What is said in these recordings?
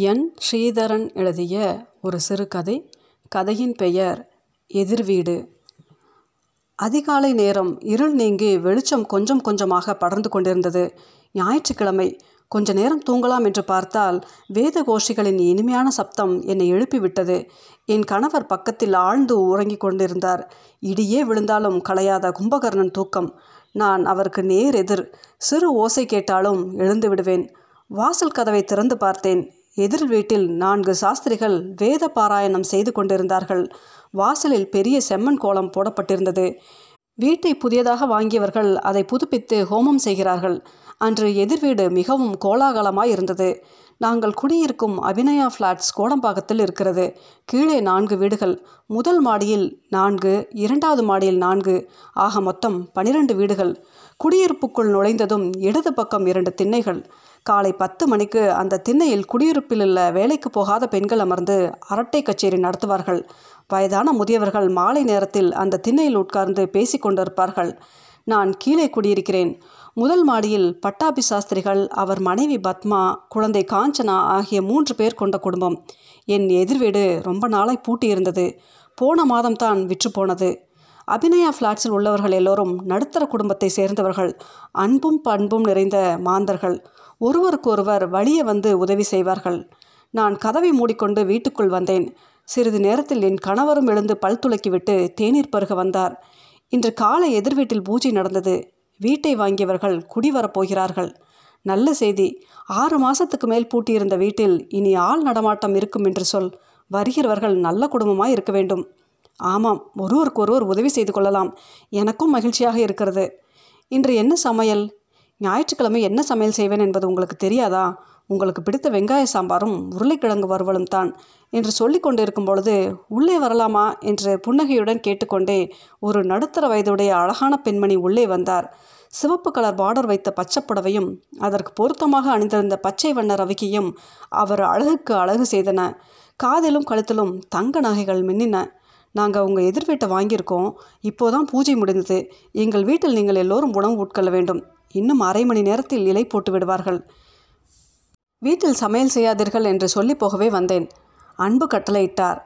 என். ஸ்ரீதரன் எழுதிய ஒரு சிறுகதை கதையின் பெயர் எதிர்வீடு. அதிகாலை நேரம் இருள் நீங்கி வெளிச்சம் கொஞ்சம் கொஞ்சமாக படர்ந்து கொண்டிருந்தது. ஞாயிற்றுக்கிழமை கொஞ்ச நேரம் தூங்கலாம் என்று பார்த்தால் வேத கோஷிகளின் இனிமையான சப்தம் என்னை எழுப்பிவிட்டது. என் கணவர் பக்கத்தில் ஆழ்ந்து உறங்கிக் கொண்டிருந்தார். இடியே விழுந்தாலும் களையாத கும்பகர்ணன் தூக்கம். நான் அவருக்கு நேர் எதிர் சிறு ஓசை கேட்டாலும் எழுந்து விடுவேன். வாசல் கதவை திறந்து பார்த்தேன். எதிர் வீட்டில் நான்கு சாஸ்திரிகள் வேத பாராயணம் செய்து கொண்டிருந்தார்கள். வாசலில் பெரிய செம்மண் கோலம் போடப்பட்டிருந்தது. வீட்டை புதியதாக வாங்கியவர்கள் அதை புதுப்பித்து ஹோமம் செய்கிறார்கள். அன்று எதிர் வீடு மிகவும் கோலாகலமாய் இருந்தது. நாங்கள் குடியிருக்கும் அபிநயா ஃப்ளாட்ஸ் கோடம்பாக்கத்தில் இருக்கிறது. கீழே நான்கு வீடுகள். முதல் மாடியில் நான்கு இரண்டாவது மாடியில் நான்கு. ஆக மொத்தம் பனிரெண்டு வீடுகள். குடியிருப்புக்குள் நுழைந்ததும் இடது பக்கம் இரண்டு திண்ணைகள். காலை பத்து மணிக்கு அந்த திண்ணையில் குடியிருப்பில் உள்ள வேலைக்கு போகாத பெண்கள் அமர்ந்து அரட்டை கச்சேரி நடத்துவார்கள். வயதான முதியவர்கள் மாலை நேரத்தில் அந்த திண்ணையில் உட்கார்ந்து பேசிக்கொண்டிருப்பார்கள் நான் கீழே குடியிருக்கிறேன். முதல் மாடியில் பட்டாபி சாஸ்திரிகள் அவர் மனைவி பத்மா குழந்தை காஞ்சனா ஆகிய மூன்று பேர் கொண்ட குடும்பம். என் எதிர்வீடு ரொம்ப நாளாய் பூட்டியிருந்தது. போன மாதம்தான் விற்று போனது. அபிநயா ஃப்ளாட்ஸில் உள்ளவர்கள் எல்லோரும் நடுத்தர குடும்பத்தை சேர்ந்தவர்கள் அன்பும் பண்பும் நிறைந்த மாந்தர்கள். ஒருவருக்கொருவர் வழியே வந்து உதவி செய்வார்கள். நான் கதவை மூடிக்கொண்டு வீட்டுக்குள் வந்தேன். சிறிது நேரத்தில் என் கணவரும் எழுந்து பல் துளக்கிவிட்டு தேநீர் பருக வந்தார். இன்று காலை எதிர் வீட்டில் பூஜை நடந்தது. வீட்டை வாங்கியவர்கள் குடிவரப்போகிறார்கள் நல்ல செய்தி. ஆறு மாதத்துக்கு மேல் பூட்டியிருந்த வீட்டில் இனி ஆள் நடமாட்டம் இருக்கும் என்று சொல். வருகிறவர்கள் நல்ல குடும்பமாய் இருக்க வேண்டும். ஆமாம் ஒருவருக்கு ஒருவர் உதவி செய்து கொள்ளலாம். எனக்கும் மகிழ்ச்சியாக இருக்கிறது. இன்று என்ன சமையல்? ஞாயிற்றுக்கிழமை என்ன சமையல் செய்வேன் என்பது உங்களுக்கு தெரியாதா? உங்களுக்கு பிடித்த வெங்காய சாம்பாரும் உருளைக்கிழங்கு வறுவலும் தான் என்று சொல்லி கொண்டிருக்கும் பொழுது உள்ளே வரலாமா என்று புன்னகையுடன் கேட்டுக்கொண்டே ஒரு நடுத்தர வயதுடைய அழகான பெண்மணி உள்ளே வந்தார். சிவப்பு கலர் பார்டர் வைத்த பச்சை புடவையும் அதற்கு பொருத்தமாக அணிந்திருந்த பச்சை வண்ண ரவிக்கையும் அவர் அழகுக்கு அழகு செய்தன. காதிலும் கழுத்திலும் தங்க நகைகள் மின்னின. நாங்கள் உங்கள் எதிர் வீட்டை வாங்கியிருக்கோம். இப்போதான் பூஜை முடிந்தது. எங்கள் வீட்டில் நீங்கள் எல்லோரும் உணவு உட்கொள்ள வேண்டும். இன்னும் அரை மணி நேரத்தில் இலை போட்டு விடுவார்கள். வீட்டில் சமையல் செய்யாதீர்கள் என்று சொல்லி போகவே வந்தேன். அன்பு கட்டளையிட்டார்.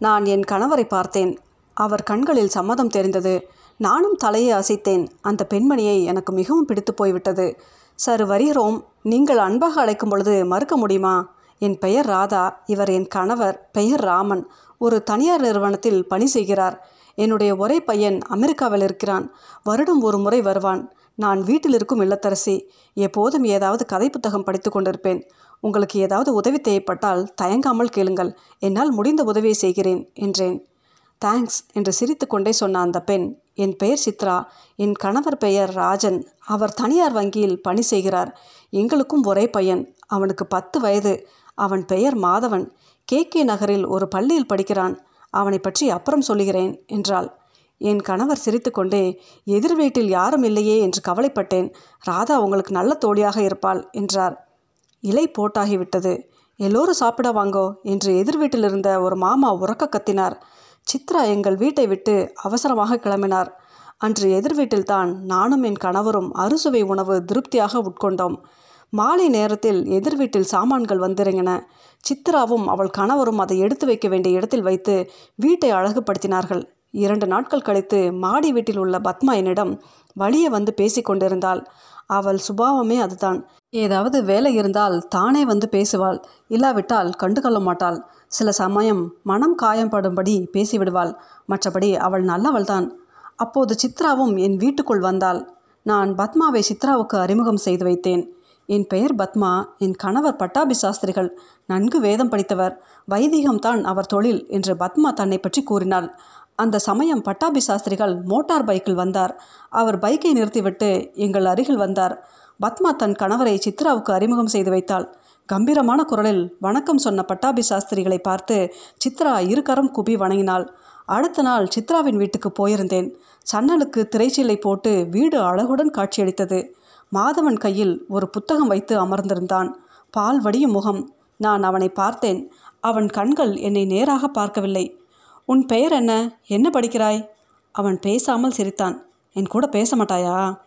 நான் என் கணவரை பார்த்தேன். அவர் கண்களில் சம்மதம் தெரிந்தது. நானும் தலையை அசைத்தேன். அந்த பெண்மணியை எனக்கு மிகவும் பிடித்து போய்விட்டது. சார் வருகிறோம். நீங்கள் அன்பாக அழைக்கும் பொழுது மறுக்க முடியுமா? என் பெயர் ராதா. இவர் என் கணவர். பெயர் ராமன். ஒரு தனியார் நிறுவனத்தில் பணி செய்கிறார். என்னுடைய ஒரே பையன் அமெரிக்காவில் இருக்கிறான். வருடம் ஒரு முறை வருவான். நான் வீட்டில் இருக்கும் இல்லத்தரசி. எப்போதும் ஏதாவது கதை புத்தகம் படித்து கொண்டிருப்பேன். உங்களுக்கு ஏதாவது உதவி தேவைப்பட்டால் தயங்காமல் கேளுங்கள். என்னால் முடிந்த உதவியை செய்கிறேன் என்றேன். தேங்க்ஸ் என்று சிரித்து கொண்டே சொன்ன அந்த பெண் என் பெயர் சித்ரா. என் கணவர் பெயர் ராஜன். அவர் தனியார் வங்கியில் பணி செய்கிறார். எங்களுக்கும் ஒரே பையன். அவனுக்கு பத்து வயது. அவன் பெயர் மாதவன். கே. கே. நகரில் ஒரு பள்ளியில் படிக்கிறான். அவனை பற்றி அப்புறம் சொல்லுகிறேன் என்றாள். என் கணவர் சிரித்துக்கொண்டே எதிர் வீட்டில் யாரும் இல்லையே என்று கவலைப்பட்டேன். ராதா உங்களுக்கு நல்ல தோழியாக இருப்பாள் என்றார். இலை போட்டாகிவிட்டது. எல்லோரும் சாப்பிட வாங்கோ என்று எதிர் வீட்டில் இருந்த ஒரு மாமா உறக்க கத்தினார். சித்ரா எங்கள் வீட்டை விட்டு அவசரமாக கிளம்பினார். அன்று எதிர் வீட்டில்தான் நானும் என் கணவரும் அறுசுவை உணவு திருப்தியாக உட்கொண்டோம். மாலை நேரத்தில் எதிர் வீட்டில் சாமான்கள் வந்திறங்கின. சித்ராவும் அவள் கணவரும் அதை எடுத்து வைக்க வேண்டிய இடத்தில் வைத்து வீட்டை அழகுபடுத்தினார்கள். இரண்டு நாட்கள் கழித்து மாடி வீட்டில் உள்ள பத்மா என்னிடம் வழியே வந்து பேசிக்கொண்டிருந்தாள் அவள் சுபாவமே அதுதான். ஏதாவது வேலை இருந்தால் தானே வந்து பேசுவாள். இல்லாவிட்டால் கண்டுகொள்ள மாட்டாள். சில சமயம் மனம் காயம்படும்படி பேசிவிடுவாள். மற்றபடி அவள் நல்லவள்தான் அப்போது சித்ராவும் என் வீட்டுக்குள் வந்தாள். நான் பத்மாவை சித்ராவுக்கு அறிமுகம் செய்து வைத்தேன். என் பெயர் பத்மா என் கணவர் பட்டாபி சாஸ்திரிகள் நன்கு வேதம் படித்தவர். வைதிகம்தான் அவர் தொழில் என்று பத்மா தன்னை பற்றி கூறினாள். அந்த சமயம் பட்டாபி சாஸ்திரிகள் மோட்டார் பைக்கில் வந்தார். அவர் பைக்கை நிறுத்திவிட்டு எங்கள் அருகில் வந்தார். பத்மா தன் கணவரை சித்ராவுக்கு அறிமுகம் செய்து வைத்தாள். கம்பீரமான குரலில் வணக்கம் சொன்ன பட்டாபி சாஸ்திரிகளை பார்த்து சித்ரா இருகரம் குபி வணங்கினாள். அடுத்த நாள் சித்ராவின் வீட்டுக்கு போயிருந்தேன். சன்னலுக்கு திரைச்சீலை போட்டு வீடு அழகுடன் காட்சியளித்தது. மாதவன் கையில் ஒரு புத்தகம் வைத்து அமர்ந்திருந்தான். பால் வடியும் முகம். நான் அவனை பார்த்தேன். அவன் கண்கள் என்னை நேராக பார்க்கவில்லை. உன் பெயர் என்ன? என்ன படிக்கிறாய்? அவன் பேசாமல் சிரித்தான். என் கூட பேச மாட்டாயா?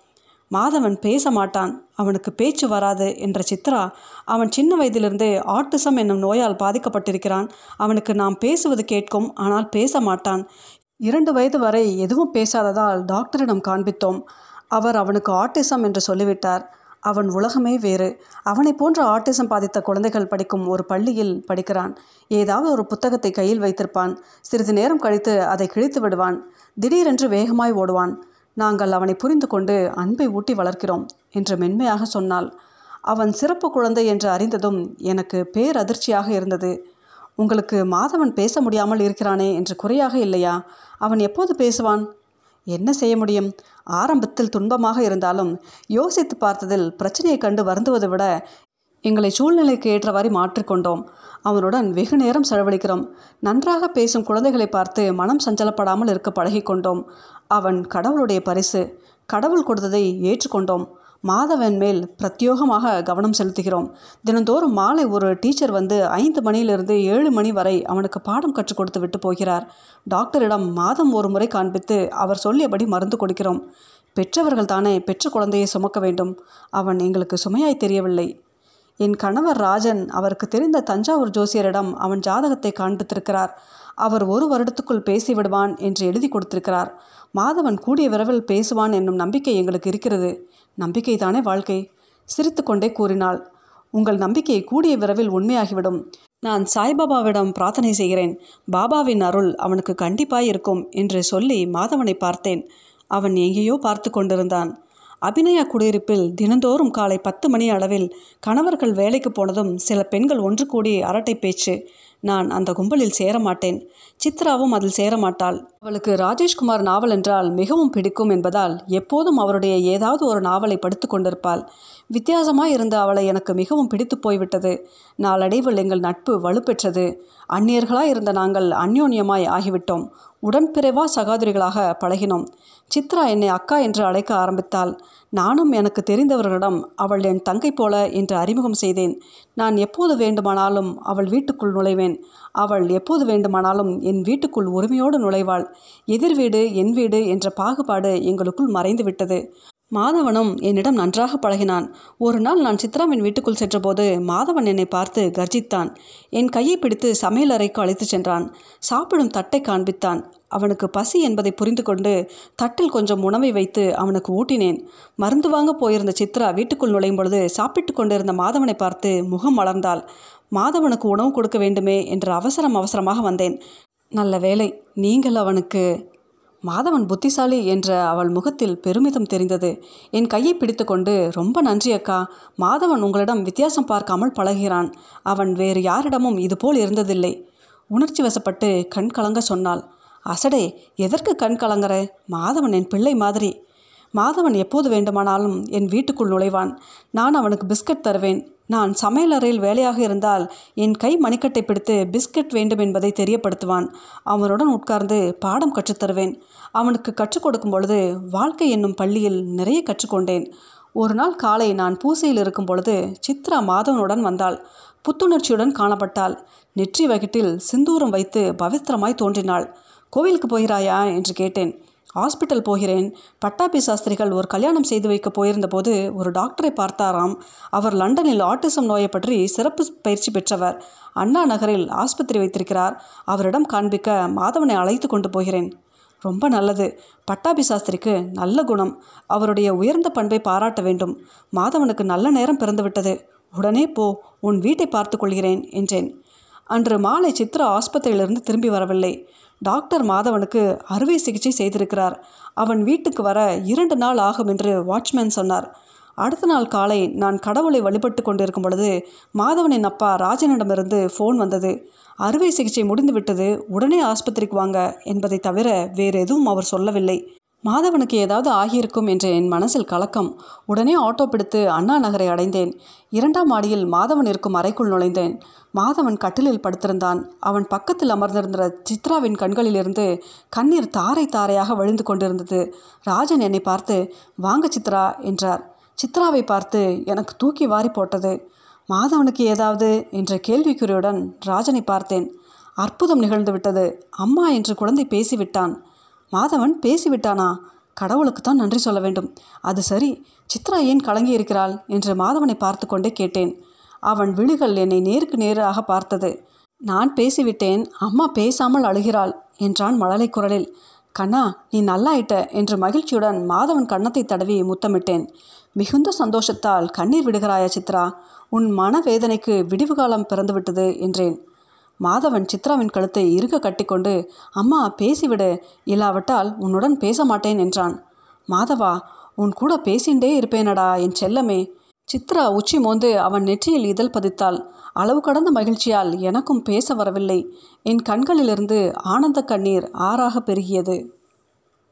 மாதவன் பேச மாட்டான். அவனுக்கு பேச்சு வராது என்ற சித்ரா அவன் சின்ன வயதிலிருந்தே ஆட்டிசம் என்னும் நோயால் பாதிக்கப்பட்டிருக்கிறான். அவனுக்கு நாம் பேசுவது கேட்கும். ஆனால் பேச மாட்டான். இரண்டு வயது வரை எதுவும் பேசாததால் டாக்டரிடம் காண்பித்தோம். அவர் அவனுக்கு ஆட்டிசம் என்று சொல்லிவிட்டார். அவன் உலகமே வேறு. அவனை போன்ற ஆட்டிசம் பாதித்த குழந்தைகள் படிக்கும் ஒரு பள்ளியில் படிக்கிறான். ஏதாவது ஒரு புத்தகத்தை கையில் வைத்திருப்பான். சிறிது நேரம் கழித்து அதை கிழித்து விடுவான். திடீரென்று வேகமாய் ஓடுவான். நாங்கள் அவனை புரிந்து கொண்டு அன்பை ஊட்டி வளர்க்கிறோம் என்று மென்மையாக சொன்னாள். அவன் சிறப்பு குழந்தை என்று அறிந்ததும் எனக்கு பேரதிர்ச்சியாக இருந்தது. உங்களுக்கு மாதவன் பேச முடியாமல் இருக்கிறானே என்று குறையாக இல்லையா? அவன் எப்போது பேசுவான்? என்ன செய்ய முடியும்? ஆரம்பத்தில் துன்பமாக இருந்தாலும் யோசித்து பார்த்ததில் பிரச்சனையை கண்டு வருந்துவதை விட எங்களை சூழ்நிலைக்கு ஏற்றவாறு மாற்றிக்கொண்டோம் அவனுடன் வெகு நேரம் செலவழிக்கிறோம். நன்றாக பேசும் குழந்தைகளை பார்த்து மனம் சஞ்சலப்படாமல் இருக்க பழகிக்கொண்டோம் அவன் கடவுளுடைய பரிசு கடவுள் கொடுத்ததை ஏற்றுக்கொண்டோம் மாதவன் மேல் பிரத்யோகமாக கவனம் செலுத்துகிறோம். தினந்தோறும் மாலை ஒரு டீச்சர் வந்து ஐந்து மணியிலிருந்து ஏழு மணி வரை அவனுக்கு பாடம் கற்றுக் கொடுத்து விட்டு போகிறார். டாக்டரிடம் மாதம் ஒரு முறை காண்பித்து அவர் சொல்லியபடி மருந்து கொடுக்கிறோம். பெற்றவர்கள் தானே பெற்ற குழந்தையை சுமக்க வேண்டும். அவன் எங்களுக்கு சுமையாய் தெரியவில்லை. என் கணவர் ராஜன் அவருக்கு தெரிந்த தஞ்சாவூர் ஜோசியரிடம் அவன் ஜாதகத்தை காண்பித்திருக்கிறார். அவர் ஒரு வருடத்துக்குள் பேசிவிடுவான் என்று எழுதி கொடுத்திருக்கிறார். மாதவன் கூடிய விரைவில் பேசுவான் என்னும் நம்பிக்கை எங்களுக்கு இருக்கிறது. நம்பிக்கை தானே வாழ்க்கை? சிரித்துக்கொண்டே கூறினாள். உங்கள் நம்பிக்கை கூடிய விரைவில் உண்மையாகிவிடும். நான் சாய்பாபாவிடம் பிரார்த்தனை செய்கிறேன். பாபாவின் அருள் அவனுக்கு கண்டிப்பாய் இருக்கும் என்று சொல்லி மாதவனை பார்த்தேன். அவன் எங்கேயோ பார்த்து கொண்டிருந்தான். அபிநயா குடியிருப்பில் தினந்தோறும் காலை பத்து மணி அளவில் கணவர்கள் வேலைக்கு போனதும் சில பெண்கள் ஒன்று கூடி அரட்டை பேச்சு நான் அந்த கும்பலில் சேரமாட்டேன். சித்ராவும் அதில் சேரமாட்டாள். அவளுக்கு ராஜேஷ்குமார் நாவல் என்றால் மிகவும் பிடிக்கும் என்பதால் எப்போதும் அவருடைய ஏதாவது ஒரு நாவலை படித்து கொண்டிருப்பாள். வித்தியாசமாக இருந்த அவளை எனக்கு மிகவும் பிடித்து போய்விட்டது. நாளடைவில் எங்கள் நட்பு வலுப்பெற்றது. அந்நியர்களாய் இருந்த நாங்கள் அந்யோன்யமாய் ஆகிவிட்டோம். உடன்பிறவா சகோதரிகளாக பழகினோம். சித்ரா என்னை அக்கா என்று அழைக்க ஆரம்பித்தாள். நானும் எனக்கு தெரிந்தவர்களிடம் அவள் என் தங்கை போல என்று அறிமுகம் செய்தேன். நான் எப்போது வேண்டுமானாலும் அவள் வீட்டுக்குள் நுழைவேன். அவள் எப்போது வேண்டுமானாலும் என் வீட்டுக்குள் உரிமையோடு நுழைவாள். எதிர் வீடு என் வீடு என்ற பாகுபாடு எங்களுக்குள் மறைந்து விட்டது மாதவனும் என்னிடம் நன்றாக பழகினான். ஒரு நாள் நான் சித்ராவின் வீட்டுக்குள் சென்றபோது மாதவன் என்னை பார்த்து கர்ஜித்தான். என் கையை பிடித்து சமையல் அறைக்கு அழைத்துச் சென்றான். சாப்பிடும் தட்டை காண்பித்தான். அவனுக்கு பசி என்பதை புரிந்து கொண்டு தட்டில் கொஞ்சம் உணவை வைத்து அவனுக்கு ஊட்டினேன். மருந்து வாங்க போயிருந்த சித்ரா வீட்டுக்குள் நுழையும் பொழுது சாப்பிட்டு கொண்டிருந்த மாதவனை பார்த்து முகம் மலர்ந்தாள். மாதவனுக்கு உணவு கொடுக்க வேண்டுமே என்று அவசரம் அவசரமாக வந்தேன். நல்ல வேலை நீங்கள் அவனுக்கு மாதவன் புத்திசாலி என்ற அவள் முகத்தில் பெருமிதம் தெரிந்தது. என் கையை பிடித்துக்கொண்டு ரொம்ப நன்றி அக்கா. மாதவன் உங்களிடம் வித்தியாசம் பார்க்காமல் பழகிறான். அவன் வேறு யாரிடமும் இதுபோல் இருந்ததில்லை. உணர்ச்சி வசப்பட்டு கண் கலங்க சொன்னாள். அசடே எதற்கு கண் கலங்குற? மாதவன் என் பிள்ளை மாதிரி. மாதவன் எப்போது வேண்டுமானாலும் என் வீட்டுக்குள் நுழைவான். நான் அவனுக்கு பிஸ்கட் தருவேன். நான் சமையலறையில் வேலையாக இருந்தால் என் கை மணிக்கட்டை பிடித்து பிஸ்கட் வேண்டும் என்பதை தெரியப்படுத்துவான். அவனுடன் உட்கார்ந்து பாடம் கற்றுத்தருவேன் அவனுக்கு கற்றுக் கொடுக்கும் பொழுது வாழ்க்கை என்னும் பள்ளியில் நிறைய கற்றுக்கொண்டேன் ஒரு நாள் காலை நான் பூசையில் இருக்கும் பொழுது சித்ரா மாதவனுடன் வந்தாள். புத்துணர்ச்சியுடன் காணப்பட்டாள். நெற்றி வகிட்டில் சிந்தூரம் வைத்து பவித்திரமாய் தோன்றினாள். கோவிலுக்கு போகிறாயா? என்று கேட்டேன். ஹாஸ்பிட்டல் போகிறேன். பட்டாபி சாஸ்திரிகள் ஒரு கல்யாணம் செய்து வைக்க போயிருந்தபோது ஒரு டாக்டரை பார்த்தாராம். அவர் லண்டனில் ஆட்டிசம் நோயை பற்றி சிறப்பு பயிற்சி பெற்றவர். அண்ணா நகரில் ஆஸ்பத்திரி வைத்திருக்கிறார். அவரிடம் காண்பிக்க மாதவனை அழைத்து கொண்டு போகிறேன். ரொம்ப நல்லது. பட்டாபி சாஸ்திரிக்கு நல்ல குணம். அவருடைய உயர்ந்த பண்பை பாராட்ட வேண்டும். மாதவனுக்கு நல்ல நேரம் பிறந்துவிட்டது. உடனே போ உன் வீட்டை பார்த்து கொள்கிறேன் என்றேன். அன்று மாலை சித்ரா ஆஸ்பத்திரியிலிருந்து திரும்பி வரவில்லை. டாக்டர் மாதவனுக்கு அறுவை சிகிச்சை செய்திருக்கிறார். அவன் வீட்டுக்கு வர இரண்டு நாள் ஆகும் என்று வாட்ச்மேன் சொன்னார். அடுத்த நாள் காலை நான் கடவுளை வழிபட்டு கொண்டிருக்கும் பொழுது மாதவனின் அப்பா ராஜனிடமிருந்து ஃபோன் வந்தது. அறுவை சிகிச்சை முடிந்துவிட்டது உடனே ஆஸ்பத்திரிக்கு வாங்க என்பதை தவிர வேறு எதுவும் அவர் சொல்லவில்லை. மாதவனுக்கு ஏதாவது ஆகியிருக்கும் என்று என் மனசில் கலக்கம். உடனே ஆட்டோ பிடித்து அண்ணா நகரை அடைந்தேன். இரண்டாம் மாடியில் மாதவன் இருக்கும் அறைக்குள் நுழைந்தேன். மாதவன் கட்டிலில் படுத்திருந்தான். அவன் பக்கத்தில் அமர்ந்திருந்த சித்ராவின் கண்களிலிருந்து கண்ணீர் தாரை தாரையாக வழிந்து கொண்டிருந்தது. ராஜன் என்னை பார்த்து வாங்க சித்ரா என்றார். சித்ராவை பார்த்து எனக்கு தூக்கி வாரி போட்டது. மாதவனுக்கு ஏதாவது? என்ற கேள்விக்குறியுடன் ராஜனை பார்த்தேன். அற்புதம் நிகழ்ந்து விட்டது. அம்மா என்று குழந்தை பேசிவிட்டான். மாதவன் பேசிவிட்டானா? கடவுளுக்கு தான் நன்றி சொல்ல வேண்டும். அது சரி சித்ரா ஏன் கலங்கி இருக்கிறாள் என்று மாதவனை பார்த்து கொண்டே கேட்டேன். அவன் விழிகள் என்னை நேருக்கு நேராக பார்த்தது. நான் பேசிவிட்டேன் அம்மா பேசாமல் அழுகிறாள் என்றான் மழலை குரலில். கண்ணா நீ நல்லாயிட்ட என்று மகிழ்ச்சியுடன் மாதவன் கன்னத்தை தடவி முத்தமிட்டேன். மிகுந்த சந்தோஷத்தால் கண்ணீர் விடுகிறாயா சித்ரா? உன் மனவேதனைக்கு விடிவு காலம் பிறந்துவிட்டது என்றேன். மாதவன் சித்ராவின் கழுத்தை இறுக கட்டிக்கொண்டு அம்மா பேசிவிடு. இல்லாவிட்டால் உன்னுடன் பேச மாட்டேன் என்றான். மாதவா உன் கூட பேசிண்டே இருப்பேனடா என் செல்லமே சித்ரா உச்சி மோந்து அவன் நெற்றியில் இதழ் பதித்தாள். அளவு கடந்த மகிழ்ச்சியால் எனக்கும் பேச வரவில்லை. என் கண்களிலிருந்து ஆனந்த கண்ணீர் ஆறாக பெருகியது.